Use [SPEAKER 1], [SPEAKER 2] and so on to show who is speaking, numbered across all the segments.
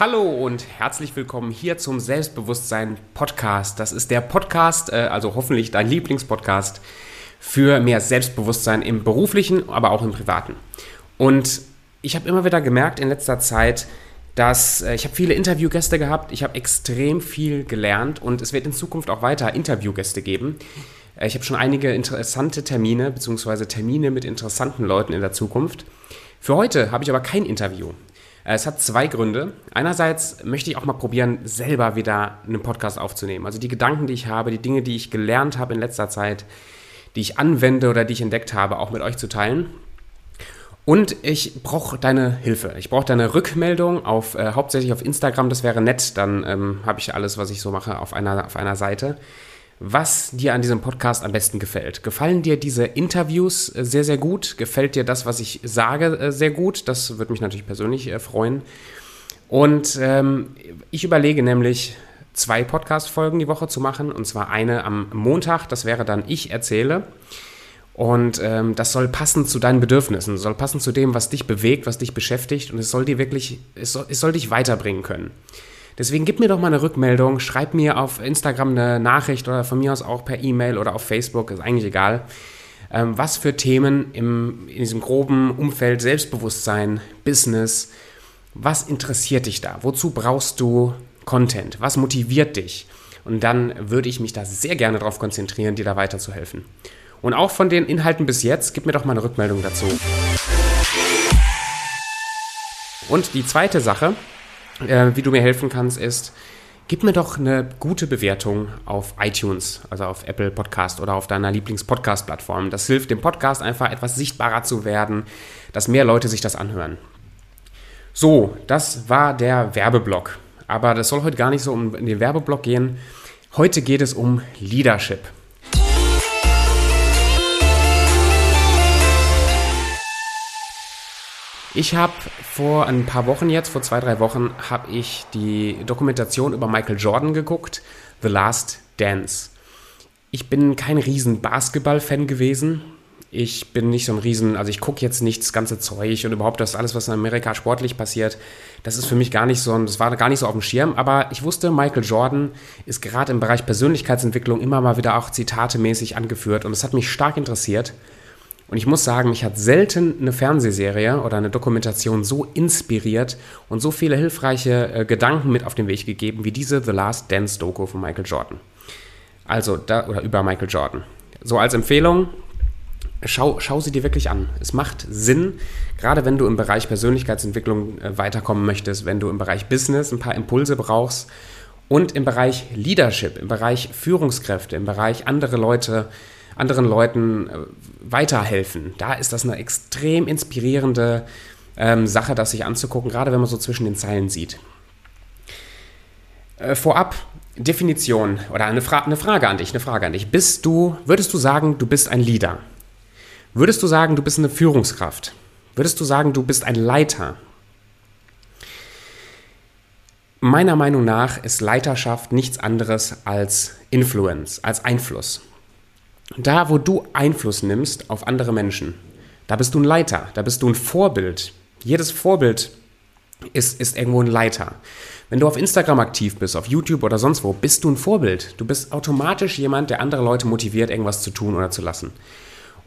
[SPEAKER 1] Hallo und herzlich willkommen hier zum Selbstbewusstsein Podcast. Das ist der Podcast, äh, also hoffentlich dein Lieblingspodcast für mehr Selbstbewusstsein im beruflichen, aber auch im privaten. Und ich habe immer wieder gemerkt in letzter Zeit, dass äh, ich habe viele Interviewgäste gehabt, ich habe extrem viel gelernt und es wird in Zukunft auch weiter Interviewgäste geben. Äh, ich habe schon einige interessante Termine bzw. Termine mit interessanten Leuten in der Zukunft. Für heute habe ich aber kein Interview. Äh, es hat zwei Gründe. Einerseits möchte ich auch mal probieren, selber wieder einen Podcast aufzunehmen. Also die Gedanken, die ich habe, die Dinge, die ich gelernt habe in letzter Zeit, die ich anwende oder die ich entdeckt habe, auch mit euch zu teilen. Und ich brauche deine Hilfe. Ich brauche deine Rückmeldung auf äh, hauptsächlich auf Instagram. Das wäre nett. Dann ähm, habe ich alles, was ich so mache, auf einer, auf einer Seite was dir an diesem Podcast am besten gefällt. Gefallen dir diese Interviews äh, sehr, sehr gut? Gefällt dir das, was ich sage, äh, sehr gut? Das würde mich natürlich persönlich äh, freuen. Und ähm, ich überlege nämlich, zwei Podcast-Folgen die Woche zu machen. Und zwar eine am Montag, das wäre dann Ich erzähle. Und ähm, das soll passen zu deinen Bedürfnissen, soll passen zu dem, was dich bewegt, was dich beschäftigt. Und es soll dir wirklich, es soll, es soll dich weiterbringen können. Deswegen gib mir doch mal eine Rückmeldung, schreib mir auf Instagram eine Nachricht oder von mir aus auch per E-Mail oder auf Facebook, ist eigentlich egal. Ähm, was für Themen im, in diesem groben Umfeld Selbstbewusstsein, Business, was interessiert dich da? Wozu brauchst du Content? Was motiviert dich? Und dann würde ich mich da sehr gerne darauf konzentrieren, dir da weiterzuhelfen. Und auch von den Inhalten bis jetzt, gib mir doch mal eine Rückmeldung dazu. Und die zweite Sache, äh, wie du mir helfen kannst, ist, gib mir doch eine gute Bewertung auf iTunes, also auf Apple Podcast oder auf deiner Lieblings-Podcast-Plattform. Das hilft dem Podcast einfach etwas sichtbarer zu werden, dass mehr Leute sich das anhören. So, das war der Werbeblock. Aber das soll heute gar nicht so um den Werbeblock gehen. Heute geht es um Leadership. Ich habe vor ein paar Wochen jetzt, vor zwei, drei Wochen, habe ich die Dokumentation über Michael Jordan geguckt, The Last Dance. Ich bin kein riesen Basketball-Fan gewesen. Ich bin nicht so ein riesen, also ich gucke jetzt nicht das ganze Zeug und überhaupt das alles, was in Amerika sportlich passiert. Das ist für mich gar nicht so, das war gar nicht so auf dem Schirm. Aber ich wusste, Michael Jordan ist gerade im Bereich Persönlichkeitsentwicklung immer mal wieder auch zitatemäßig angeführt und es hat mich stark interessiert. Und ich muss sagen, mich hat selten eine Fernsehserie oder eine Dokumentation so inspiriert und so viele hilfreiche äh, Gedanken mit auf den Weg gegeben wie diese The Last Dance Doku von Michael Jordan. Also, da, oder über Michael Jordan. So als Empfehlung, schau, schau sie dir wirklich an. Es macht Sinn, gerade wenn du im Bereich Persönlichkeitsentwicklung äh, weiterkommen möchtest, wenn du im Bereich Business ein paar Impulse brauchst und im Bereich Leadership, im Bereich Führungskräfte, im Bereich andere Leute anderen Leuten äh, weiterhelfen. Da ist das eine extrem inspirierende ähm, Sache, das sich anzugucken, gerade wenn man so zwischen den Zeilen sieht. Äh, vorab Definition oder eine, Fra eine Frage an dich, eine Frage an dich. Bist du, würdest du sagen, du bist ein Leader? Würdest du sagen, du bist eine Führungskraft? Würdest du sagen, du bist ein Leiter? Meiner Meinung nach ist Leiterschaft nichts anderes als Influence, als Einfluss. Da, wo du Einfluss nimmst auf andere Menschen, da bist du ein Leiter, da bist du ein Vorbild. Jedes Vorbild ist, ist irgendwo ein Leiter. Wenn du auf Instagram aktiv bist, auf YouTube oder sonst wo, bist du ein Vorbild. Du bist automatisch jemand, der andere Leute motiviert, irgendwas zu tun oder zu lassen.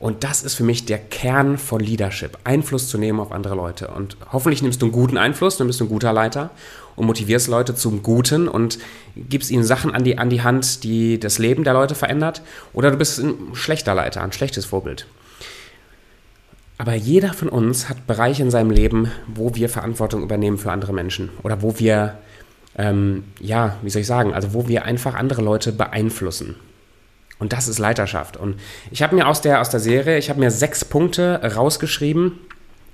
[SPEAKER 1] Und das ist für mich der Kern von Leadership, Einfluss zu nehmen auf andere Leute. Und hoffentlich nimmst du einen guten Einfluss, dann bist du ein guter Leiter und motivierst Leute zum Guten und gibst ihnen Sachen an die, an die Hand, die das Leben der Leute verändert. Oder du bist ein schlechter Leiter, ein schlechtes Vorbild. Aber jeder von uns hat Bereiche in seinem Leben, wo wir Verantwortung übernehmen für andere Menschen oder wo wir, ähm, ja, wie soll ich sagen, also wo wir einfach andere Leute beeinflussen. Und das ist Leiterschaft. Und ich habe mir aus der, aus der Serie, ich habe mir sechs Punkte rausgeschrieben,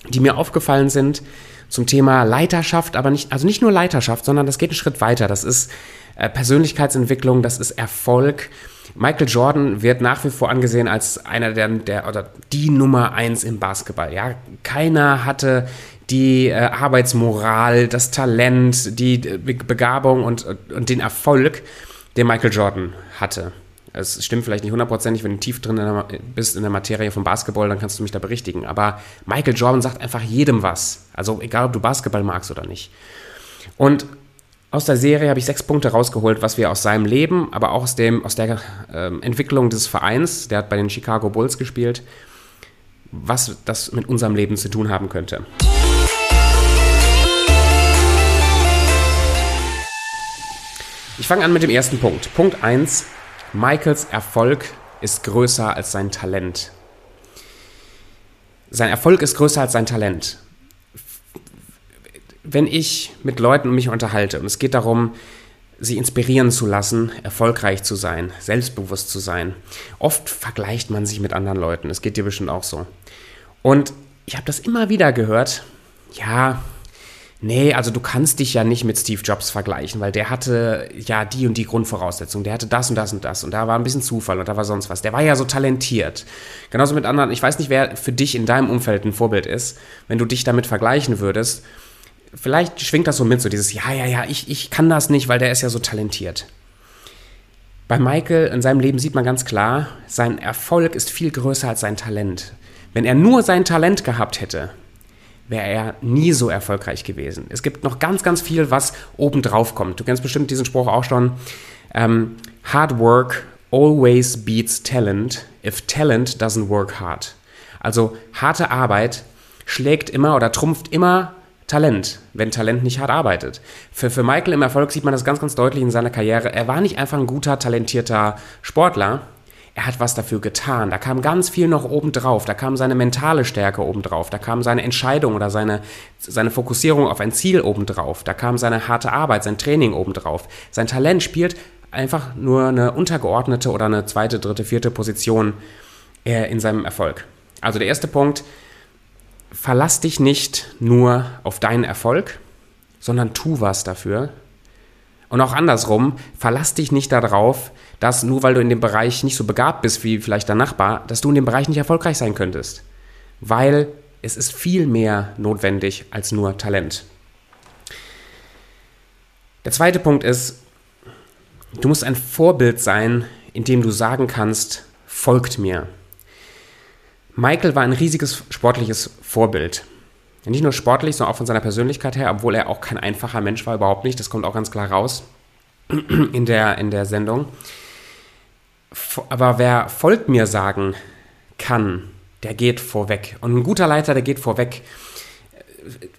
[SPEAKER 1] die mir aufgefallen sind zum Thema Leiterschaft, aber nicht, also nicht nur Leiterschaft, sondern das geht einen Schritt weiter. Das ist äh, Persönlichkeitsentwicklung, das ist Erfolg. Michael Jordan wird nach wie vor angesehen als einer der, der oder die Nummer eins im Basketball. Ja, keiner hatte die äh, Arbeitsmoral, das Talent, die äh, Begabung und, und den Erfolg, den Michael Jordan hatte. Es stimmt vielleicht nicht hundertprozentig, wenn du tief drin in der, bist in der Materie vom Basketball, dann kannst du mich da berichtigen. Aber Michael Jordan sagt einfach jedem was. Also egal, ob du Basketball magst oder nicht. Und aus der Serie habe ich sechs Punkte rausgeholt, was wir aus seinem Leben, aber auch aus, dem, aus der äh, Entwicklung des Vereins, der hat bei den Chicago Bulls gespielt, was das mit unserem Leben zu tun haben könnte. Ich fange an mit dem ersten Punkt. Punkt 1. Michaels Erfolg ist größer als sein Talent. Sein Erfolg ist größer als sein Talent. Wenn ich mit Leuten mich unterhalte und es geht darum, sie inspirieren zu lassen, erfolgreich zu sein, selbstbewusst zu sein, oft vergleicht man sich mit anderen Leuten. Es geht dir bestimmt auch so. Und ich habe das immer wieder gehört. Ja, Nee, also du kannst dich ja nicht mit Steve Jobs vergleichen, weil der hatte ja die und die Grundvoraussetzungen. Der hatte das und das und das und da war ein bisschen Zufall und da war sonst was. Der war ja so talentiert. Genauso mit anderen. Ich weiß nicht, wer für dich in deinem Umfeld ein Vorbild ist. Wenn du dich damit vergleichen würdest, vielleicht schwingt das so mit, so dieses, ja, ja, ja, ich, ich kann das nicht, weil der ist ja so talentiert. Bei Michael in seinem Leben sieht man ganz klar, sein Erfolg ist viel größer als sein Talent. Wenn er nur sein Talent gehabt hätte, wäre er nie so erfolgreich gewesen. Es gibt noch ganz, ganz viel, was obendrauf kommt. Du kennst bestimmt diesen Spruch auch schon. Ähm, hard work always beats talent if talent doesn't work hard. Also harte Arbeit schlägt immer oder trumpft immer Talent, wenn Talent nicht hart arbeitet. Für, für Michael im Erfolg sieht man das ganz, ganz deutlich in seiner Karriere. Er war nicht einfach ein guter, talentierter Sportler, er hat was dafür getan. Da kam ganz viel noch obendrauf. Da kam seine mentale Stärke obendrauf. Da kam seine Entscheidung oder seine, seine Fokussierung auf ein Ziel obendrauf. Da kam seine harte Arbeit, sein Training obendrauf. Sein Talent spielt einfach nur eine untergeordnete oder eine zweite, dritte, vierte Position äh, in seinem Erfolg. Also der erste Punkt, verlass dich nicht nur auf deinen Erfolg, sondern tu was dafür, und auch andersrum, verlass dich nicht darauf, dass nur weil du in dem Bereich nicht so begabt bist wie vielleicht dein Nachbar, dass du in dem Bereich nicht erfolgreich sein könntest. Weil es ist viel mehr notwendig als nur Talent. Der zweite Punkt ist, du musst ein Vorbild sein, in dem du sagen kannst, folgt mir. Michael war ein riesiges sportliches Vorbild. Nicht nur sportlich, sondern auch von seiner Persönlichkeit her, obwohl er auch kein einfacher Mensch war, überhaupt nicht. Das kommt auch ganz klar raus in der, in der Sendung. Aber wer folgt mir sagen kann, der geht vorweg. Und ein guter Leiter, der geht vorweg.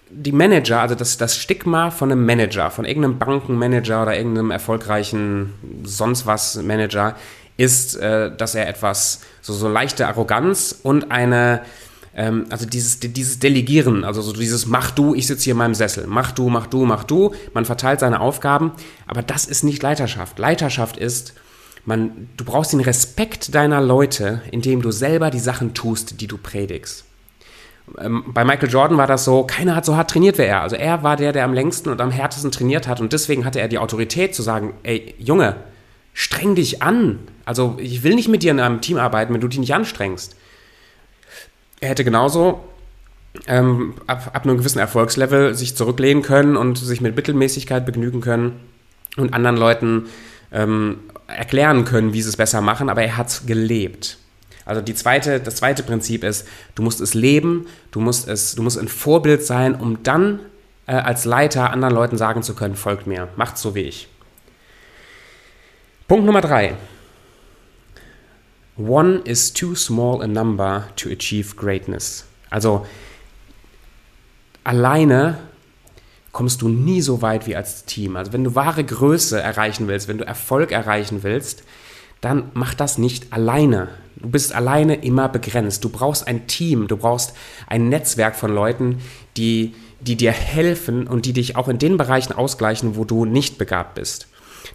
[SPEAKER 1] Die Manager, also das, das Stigma von einem Manager, von irgendeinem Bankenmanager oder irgendeinem erfolgreichen sonst was Manager, ist, äh, dass er etwas, so, so leichte Arroganz und eine ähm, also dieses, dieses Delegieren, also so dieses Mach du, ich sitze hier in meinem Sessel, mach du, mach du, mach du, man verteilt seine Aufgaben, aber das ist nicht Leiterschaft. Leiterschaft ist, man, du brauchst den Respekt deiner Leute, indem du selber die Sachen tust, die du predigst. Ähm, bei Michael Jordan war das so, keiner hat so hart trainiert wie er. Also er war der, der am längsten und am härtesten trainiert hat und deswegen hatte er die Autorität zu sagen, ey, Junge, streng dich an. Also ich will nicht mit dir in einem Team arbeiten, wenn du dich nicht anstrengst er hätte genauso ähm, ab, ab einem gewissen Erfolgslevel sich zurücklehnen können und sich mit Mittelmäßigkeit begnügen können und anderen Leuten ähm, erklären können, wie sie es besser machen, aber er hat es gelebt. Also die zweite, das zweite Prinzip ist, du musst es leben, du musst, es, du musst ein Vorbild sein, um dann äh, als Leiter anderen Leuten sagen zu können, folgt mir, macht so wie ich. Punkt Nummer drei. One is too small a number to achieve greatness. Also alleine kommst du nie so weit wie als Team. Also wenn du wahre Größe erreichen willst, wenn du Erfolg erreichen willst, dann mach das nicht alleine. Du bist alleine immer begrenzt. Du brauchst ein Team, du brauchst ein Netzwerk von Leuten, die, die dir helfen und die dich auch in den Bereichen ausgleichen, wo du nicht begabt bist.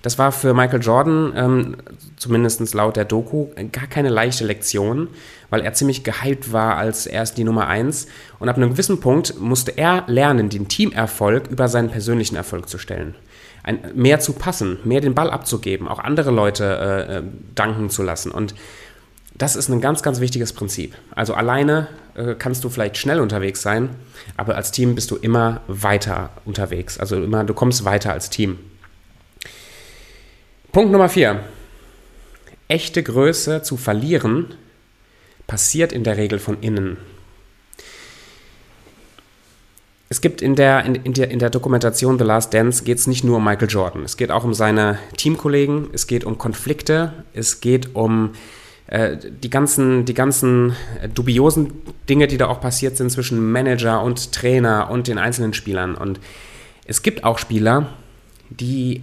[SPEAKER 1] Das war für Michael Jordan, ähm, zumindest laut der Doku, gar keine leichte Lektion, weil er ziemlich gehypt war als erst die Nummer 1. Und ab einem gewissen Punkt musste er lernen, den Teamerfolg über seinen persönlichen Erfolg zu stellen. Ein, mehr zu passen, mehr den Ball abzugeben, auch andere Leute äh, äh danken zu lassen. Und Das ist ein ganz, ganz wichtiges Prinzip. Also alleine äh, kannst du vielleicht schnell unterwegs sein, aber als Team bist du immer weiter unterwegs. Also immer, du kommst weiter als Team. Punkt Nummer vier. Echte Größe zu verlieren passiert in der Regel von innen. Es gibt in der, in, in, der, in der Dokumentation The Last Dance geht es nicht nur um Michael Jordan. Es geht auch um seine Teamkollegen, es geht um Konflikte, es geht um äh, die ganzen, die ganzen dubiosen Dinge, die da auch passiert sind zwischen Manager und Trainer und den einzelnen Spielern. Und es gibt auch Spieler, die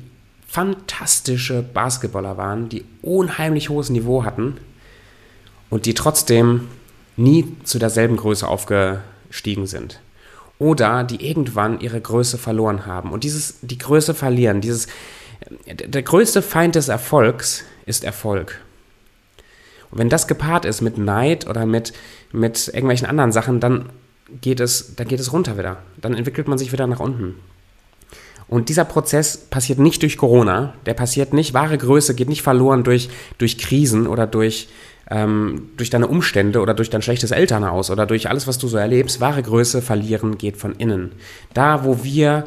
[SPEAKER 1] fantastische Basketballer waren, die unheimlich hohes Niveau hatten und die trotzdem nie zu derselben Größe aufgestiegen sind oder die irgendwann ihre Größe verloren haben. Und dieses, die Größe verlieren, dieses, der größte Feind des Erfolgs ist Erfolg. Und wenn das gepaart ist mit Neid oder mit, mit irgendwelchen anderen Sachen, dann geht, es, dann geht es runter wieder. Dann entwickelt man sich wieder nach unten. Und dieser Prozess passiert nicht durch Corona, der passiert nicht, wahre Größe geht nicht verloren durch, durch Krisen oder durch, ähm, durch deine Umstände oder durch dein schlechtes Elternhaus oder durch alles, was du so erlebst, wahre Größe verlieren geht von innen. Da, wo wir,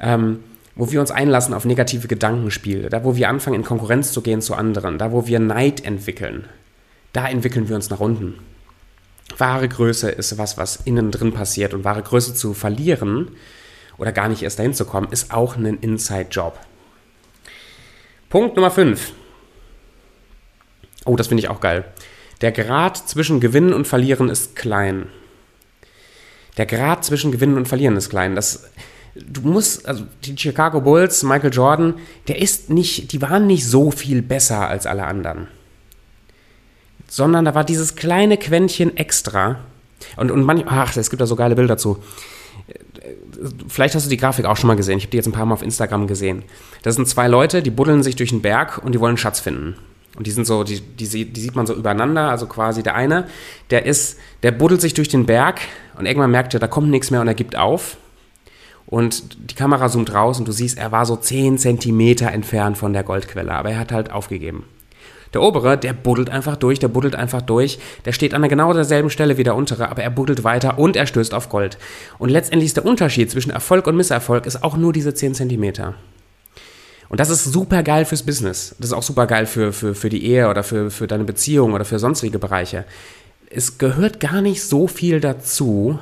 [SPEAKER 1] ähm, wo wir uns einlassen auf negative Gedankenspiele, da, wo wir anfangen, in Konkurrenz zu gehen zu anderen, da, wo wir Neid entwickeln, da entwickeln wir uns nach unten. Wahre Größe ist was, was innen drin passiert und wahre Größe zu verlieren oder gar nicht erst dahin zu kommen, ist auch ein Inside-Job. Punkt Nummer 5. Oh, das finde ich auch geil. Der Grad zwischen Gewinnen und Verlieren ist klein. Der Grad zwischen Gewinnen und Verlieren ist klein. Das, du musst, also die Chicago Bulls, Michael Jordan, der ist nicht, die waren nicht so viel besser als alle anderen. Sondern da war dieses kleine Quäntchen extra. Und, und manch, ach, es gibt da so geile Bilder dazu. Vielleicht hast du die Grafik auch schon mal gesehen. Ich habe die jetzt ein paar Mal auf Instagram gesehen. Das sind zwei Leute, die buddeln sich durch den Berg und die wollen einen Schatz finden. Und die sind so, die, die, die sieht man so übereinander. Also quasi der eine, der ist, der buddelt sich durch den Berg und irgendwann merkt er, da kommt nichts mehr und er gibt auf. Und die Kamera zoomt raus und du siehst, er war so 10 Zentimeter entfernt von der Goldquelle, aber er hat halt aufgegeben. Der obere, der buddelt einfach durch, der buddelt einfach durch, der steht an der genau derselben Stelle wie der untere, aber er buddelt weiter und er stößt auf Gold. Und letztendlich ist der Unterschied zwischen Erfolg und Misserfolg ist auch nur diese 10 Zentimeter. Und das ist super geil fürs Business. Das ist auch super geil für, für, für die Ehe oder für, für deine Beziehung oder für sonstige Bereiche. Es gehört gar nicht so viel dazu,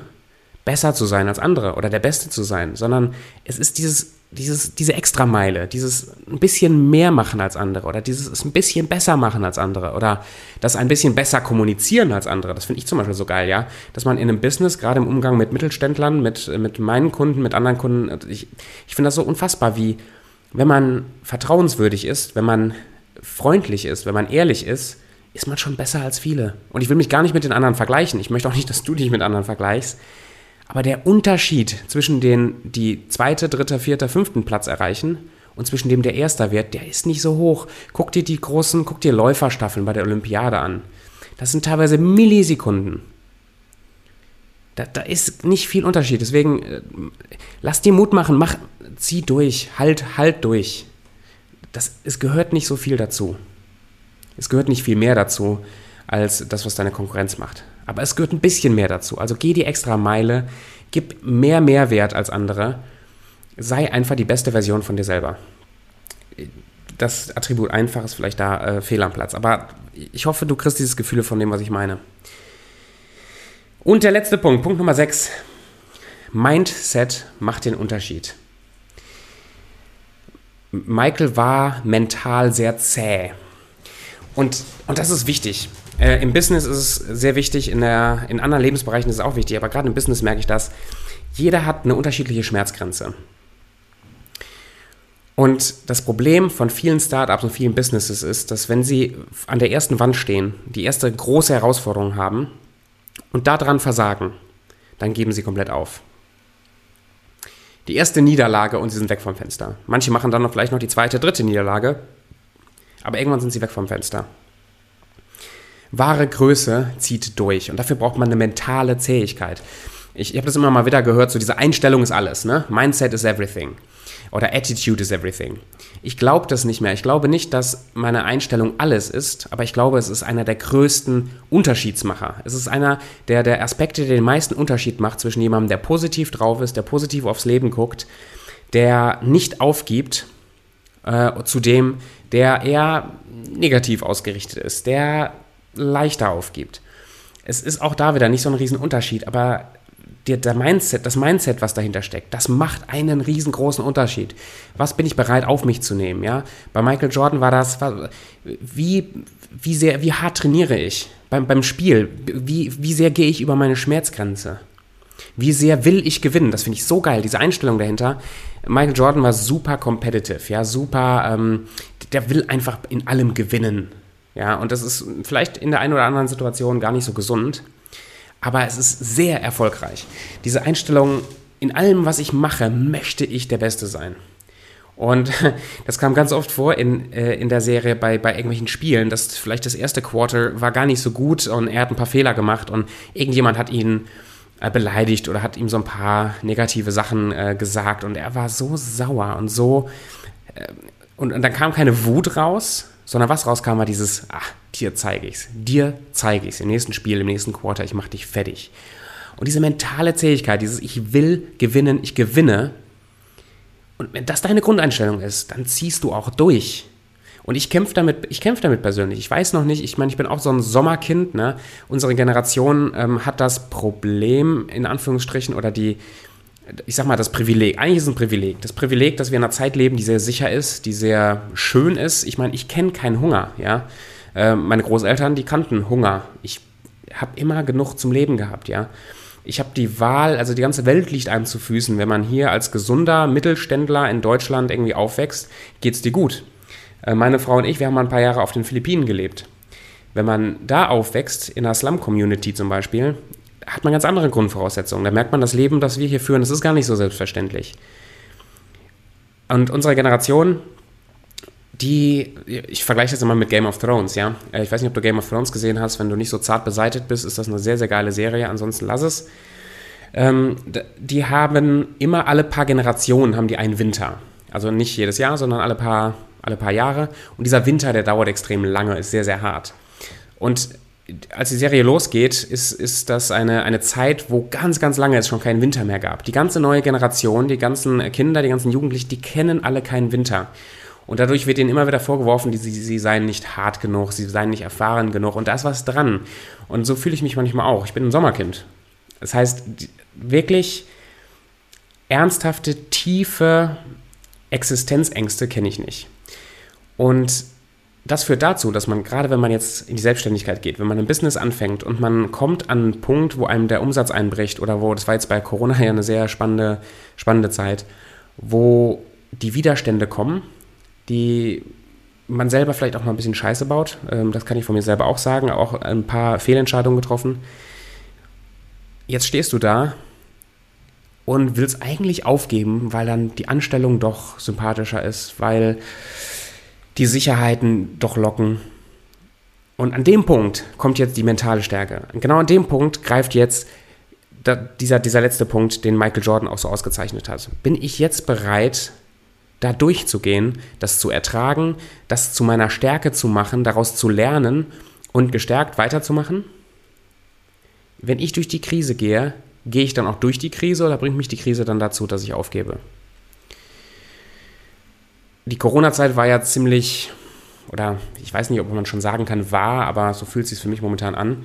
[SPEAKER 1] besser zu sein als andere oder der Beste zu sein, sondern es ist dieses, dieses, diese Extrameile, dieses ein bisschen mehr machen als andere oder dieses ein bisschen besser machen als andere oder das ein bisschen besser kommunizieren als andere. Das finde ich zum Beispiel so geil, ja. Dass man in einem Business, gerade im Umgang mit Mittelständlern, mit, mit meinen Kunden, mit anderen Kunden, ich, ich finde das so unfassbar, wie wenn man vertrauenswürdig ist, wenn man freundlich ist, wenn man ehrlich ist, ist man schon besser als viele. Und ich will mich gar nicht mit den anderen vergleichen. Ich möchte auch nicht, dass du dich mit anderen vergleichst. Aber der Unterschied zwischen denen, die zweite, dritte, vierte, fünften Platz erreichen und zwischen dem der Erster wird, der ist nicht so hoch. Guck dir die großen, guck dir Läuferstaffeln bei der Olympiade an. Das sind teilweise Millisekunden. Da, da ist nicht viel Unterschied. Deswegen äh, lass dir Mut machen, mach, zieh durch, halt, halt durch. Das, es gehört nicht so viel dazu. Es gehört nicht viel mehr dazu, als das, was deine Konkurrenz macht. Aber es gehört ein bisschen mehr dazu. Also geh die extra Meile, gib mehr Mehrwert als andere, sei einfach die beste Version von dir selber. Das Attribut einfach ist vielleicht da äh, fehl am Platz. Aber ich hoffe, du kriegst dieses Gefühl von dem, was ich meine. Und der letzte Punkt, Punkt Nummer 6. Mindset macht den Unterschied. Michael war mental sehr zäh. Und, und das ist wichtig. Äh, Im Business ist es sehr wichtig, in, der, in anderen Lebensbereichen ist es auch wichtig, aber gerade im Business merke ich das. Jeder hat eine unterschiedliche Schmerzgrenze. Und das Problem von vielen Startups und vielen Businesses ist, dass wenn sie an der ersten Wand stehen, die erste große Herausforderung haben und daran versagen, dann geben sie komplett auf die erste Niederlage und sie sind weg vom Fenster. Manche machen dann noch vielleicht noch die zweite, dritte Niederlage, aber irgendwann sind sie weg vom Fenster. Wahre Größe zieht durch und dafür braucht man eine mentale Zähigkeit. Ich, ich habe das immer mal wieder gehört, so diese Einstellung ist alles, ne? Mindset is everything oder Attitude is everything. Ich glaube das nicht mehr. Ich glaube nicht, dass meine Einstellung alles ist, aber ich glaube, es ist einer der größten Unterschiedsmacher. Es ist einer der, der Aspekte, der den meisten Unterschied macht zwischen jemandem, der positiv drauf ist, der positiv aufs Leben guckt, der nicht aufgibt, äh, zu dem, der eher negativ ausgerichtet ist, der leichter aufgibt. Es ist auch da wieder nicht so ein Riesenunterschied, aber der, Mindset, das Mindset, was dahinter steckt, das macht einen riesengroßen Unterschied. Was bin ich bereit, auf mich zu nehmen? Ja? Bei Michael Jordan war das, wie, wie, sehr, wie hart trainiere ich beim, beim Spiel? Wie, wie sehr gehe ich über meine Schmerzgrenze? Wie sehr will ich gewinnen? Das finde ich so geil, diese Einstellung dahinter. Michael Jordan war super competitive, ja, super, ähm, der will einfach in allem gewinnen. Ja, und das ist vielleicht in der einen oder anderen Situation gar nicht so gesund aber es ist sehr erfolgreich. Diese Einstellung, in allem, was ich mache, möchte ich der Beste sein. Und das kam ganz oft vor in, äh, in der Serie bei, bei irgendwelchen Spielen, dass vielleicht das erste Quarter war gar nicht so gut und er hat ein paar Fehler gemacht und irgendjemand hat ihn äh, beleidigt oder hat ihm so ein paar negative Sachen äh, gesagt und er war so sauer und so. Äh, und, und dann kam keine Wut raus, sondern was rauskam, war dieses, ach, dir zeige ich's, dir zeige ich's im nächsten Spiel, im nächsten Quarter, ich mach dich fertig. Und diese mentale Zähigkeit, dieses ich will gewinnen, ich gewinne, und wenn das deine Grundeinstellung ist, dann ziehst du auch durch. Und ich kämpfe damit, ich kämpfe damit persönlich. Ich weiß noch nicht, ich meine, ich bin auch so ein Sommerkind, ne? Unsere Generation ähm, hat das Problem, in Anführungsstrichen, oder die, ich sag mal, das Privileg. Eigentlich ist es ein Privileg. Das Privileg, dass wir in einer Zeit leben, die sehr sicher ist, die sehr schön ist. Ich meine, ich kenne keinen Hunger, ja. Äh, meine Großeltern, die kannten Hunger. Ich habe immer genug zum Leben gehabt, ja. Ich habe die Wahl, also die ganze Welt liegt einem zu Füßen. Wenn man hier als gesunder Mittelständler in Deutschland irgendwie aufwächst, geht's dir gut. Äh, meine Frau und ich, wir haben mal ein paar Jahre auf den Philippinen gelebt. Wenn man da aufwächst, in einer Slum-Community zum Beispiel, hat man ganz andere Grundvoraussetzungen. Da merkt man, das Leben, das wir hier führen, das ist gar nicht so selbstverständlich. Und unsere Generation, die, ich vergleiche das immer mit Game of Thrones, ja. Äh, ich weiß nicht, ob du Game of Thrones gesehen hast. Wenn du nicht so zart beseitigt bist, ist das eine sehr, sehr geile Serie. Ansonsten lass es. Ähm, die haben immer alle paar Generationen haben die einen Winter. Also nicht jedes Jahr, sondern alle paar, alle paar Jahre. Und dieser Winter, der dauert extrem lange, ist sehr, sehr hart. Und als die Serie losgeht, ist, ist das eine, eine Zeit, wo ganz, ganz lange es schon keinen Winter mehr gab. Die ganze neue Generation, die ganzen Kinder, die ganzen Jugendlichen, die kennen alle keinen Winter. Und dadurch wird ihnen immer wieder vorgeworfen, sie, sie seien nicht hart genug, sie seien nicht erfahren genug. Und da ist was dran. Und so fühle ich mich manchmal auch. Ich bin ein Sommerkind. Das heißt, wirklich ernsthafte, tiefe Existenzängste kenne ich nicht. Und das führt dazu, dass man gerade wenn man jetzt in die Selbstständigkeit geht, wenn man ein Business anfängt und man kommt an einen Punkt, wo einem der Umsatz einbricht oder wo, das war jetzt bei Corona ja eine sehr spannende, spannende Zeit, wo die Widerstände kommen, die man selber vielleicht auch mal ein bisschen Scheiße baut. Ähm, das kann ich von mir selber auch sagen, auch ein paar Fehlentscheidungen getroffen. Jetzt stehst du da und willst eigentlich aufgeben, weil dann die Anstellung doch sympathischer ist, weil die Sicherheiten doch locken. Und an dem Punkt kommt jetzt die mentale Stärke. Genau an dem Punkt greift jetzt dieser, dieser letzte Punkt, den Michael Jordan auch so ausgezeichnet hat. Bin ich jetzt bereit, da durchzugehen, das zu ertragen, das zu meiner Stärke zu machen, daraus zu lernen und gestärkt weiterzumachen? Wenn ich durch die Krise gehe, gehe ich dann auch durch die Krise oder bringt mich die Krise dann dazu, dass ich aufgebe? Die Corona-Zeit war ja ziemlich, oder ich weiß nicht, ob man schon sagen kann, war, aber so fühlt es sich für mich momentan an.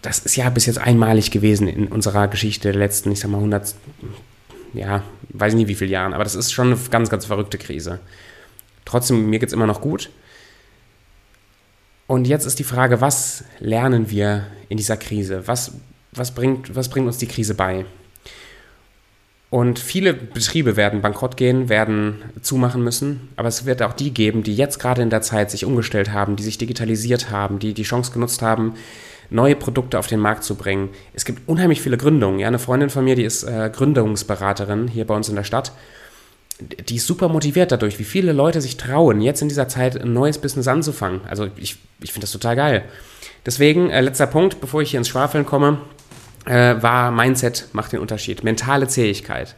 [SPEAKER 1] Das ist ja bis jetzt einmalig gewesen in unserer Geschichte der letzten, ich sag mal, 100, ja, weiß nicht wie viele Jahren, aber das ist schon eine ganz, ganz verrückte Krise. Trotzdem, mir geht es immer noch gut. Und jetzt ist die Frage, was lernen wir in dieser Krise? Was, was, bringt, was bringt uns die Krise bei? Und viele Betriebe werden bankrott gehen, werden zumachen müssen. Aber es wird auch die geben, die jetzt gerade in der Zeit sich umgestellt haben, die sich digitalisiert haben, die die Chance genutzt haben, neue Produkte auf den Markt zu bringen. Es gibt unheimlich viele Gründungen. Ja, eine Freundin von mir, die ist äh, Gründungsberaterin hier bei uns in der Stadt. Die ist super motiviert dadurch, wie viele Leute sich trauen, jetzt in dieser Zeit ein neues Business anzufangen. Also ich, ich finde das total geil. Deswegen, äh, letzter Punkt, bevor ich hier ins Schwafeln komme äh, war Mindset macht den Unterschied, mentale Zähigkeit.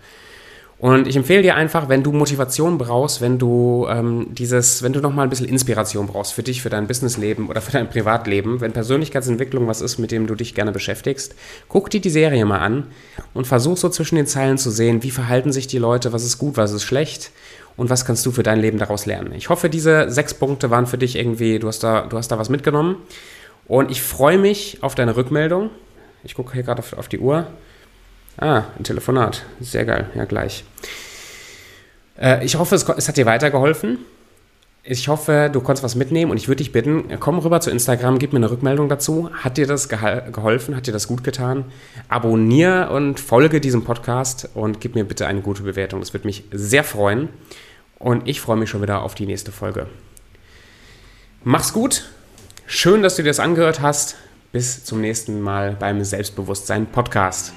[SPEAKER 1] Und ich empfehle dir einfach, wenn du Motivation brauchst, wenn du ähm, dieses, wenn du noch mal ein bisschen Inspiration brauchst für dich, für dein Businessleben oder für dein Privatleben, wenn Persönlichkeitsentwicklung was ist, mit dem du dich gerne beschäftigst, guck dir die Serie mal an und versuch so zwischen den Zeilen zu sehen, wie verhalten sich die Leute, was ist gut, was ist schlecht und was kannst du für dein Leben daraus lernen. Ich hoffe, diese sechs Punkte waren für dich irgendwie, du hast da, du hast da was mitgenommen. Und ich freue mich auf deine Rückmeldung. Ich gucke hier gerade auf, auf die Uhr. Ah, ein Telefonat. Sehr geil. Ja, gleich. Äh, ich hoffe, es, es, hat dir weitergeholfen. Ich hoffe, du konntest was mitnehmen und ich würde dich bitten, komm rüber zu Instagram, gib mir eine Rückmeldung dazu. Hat dir das geholfen? Hat dir das gut getan? Abonnier und folge diesem Podcast und gib mir bitte eine gute Bewertung. Das würde mich sehr freuen. Und ich freue mich schon wieder auf die nächste Folge. Mach's gut. Schön, dass du dir das angehört hast. Bis zum nächsten Mal beim Selbstbewusstsein Podcast.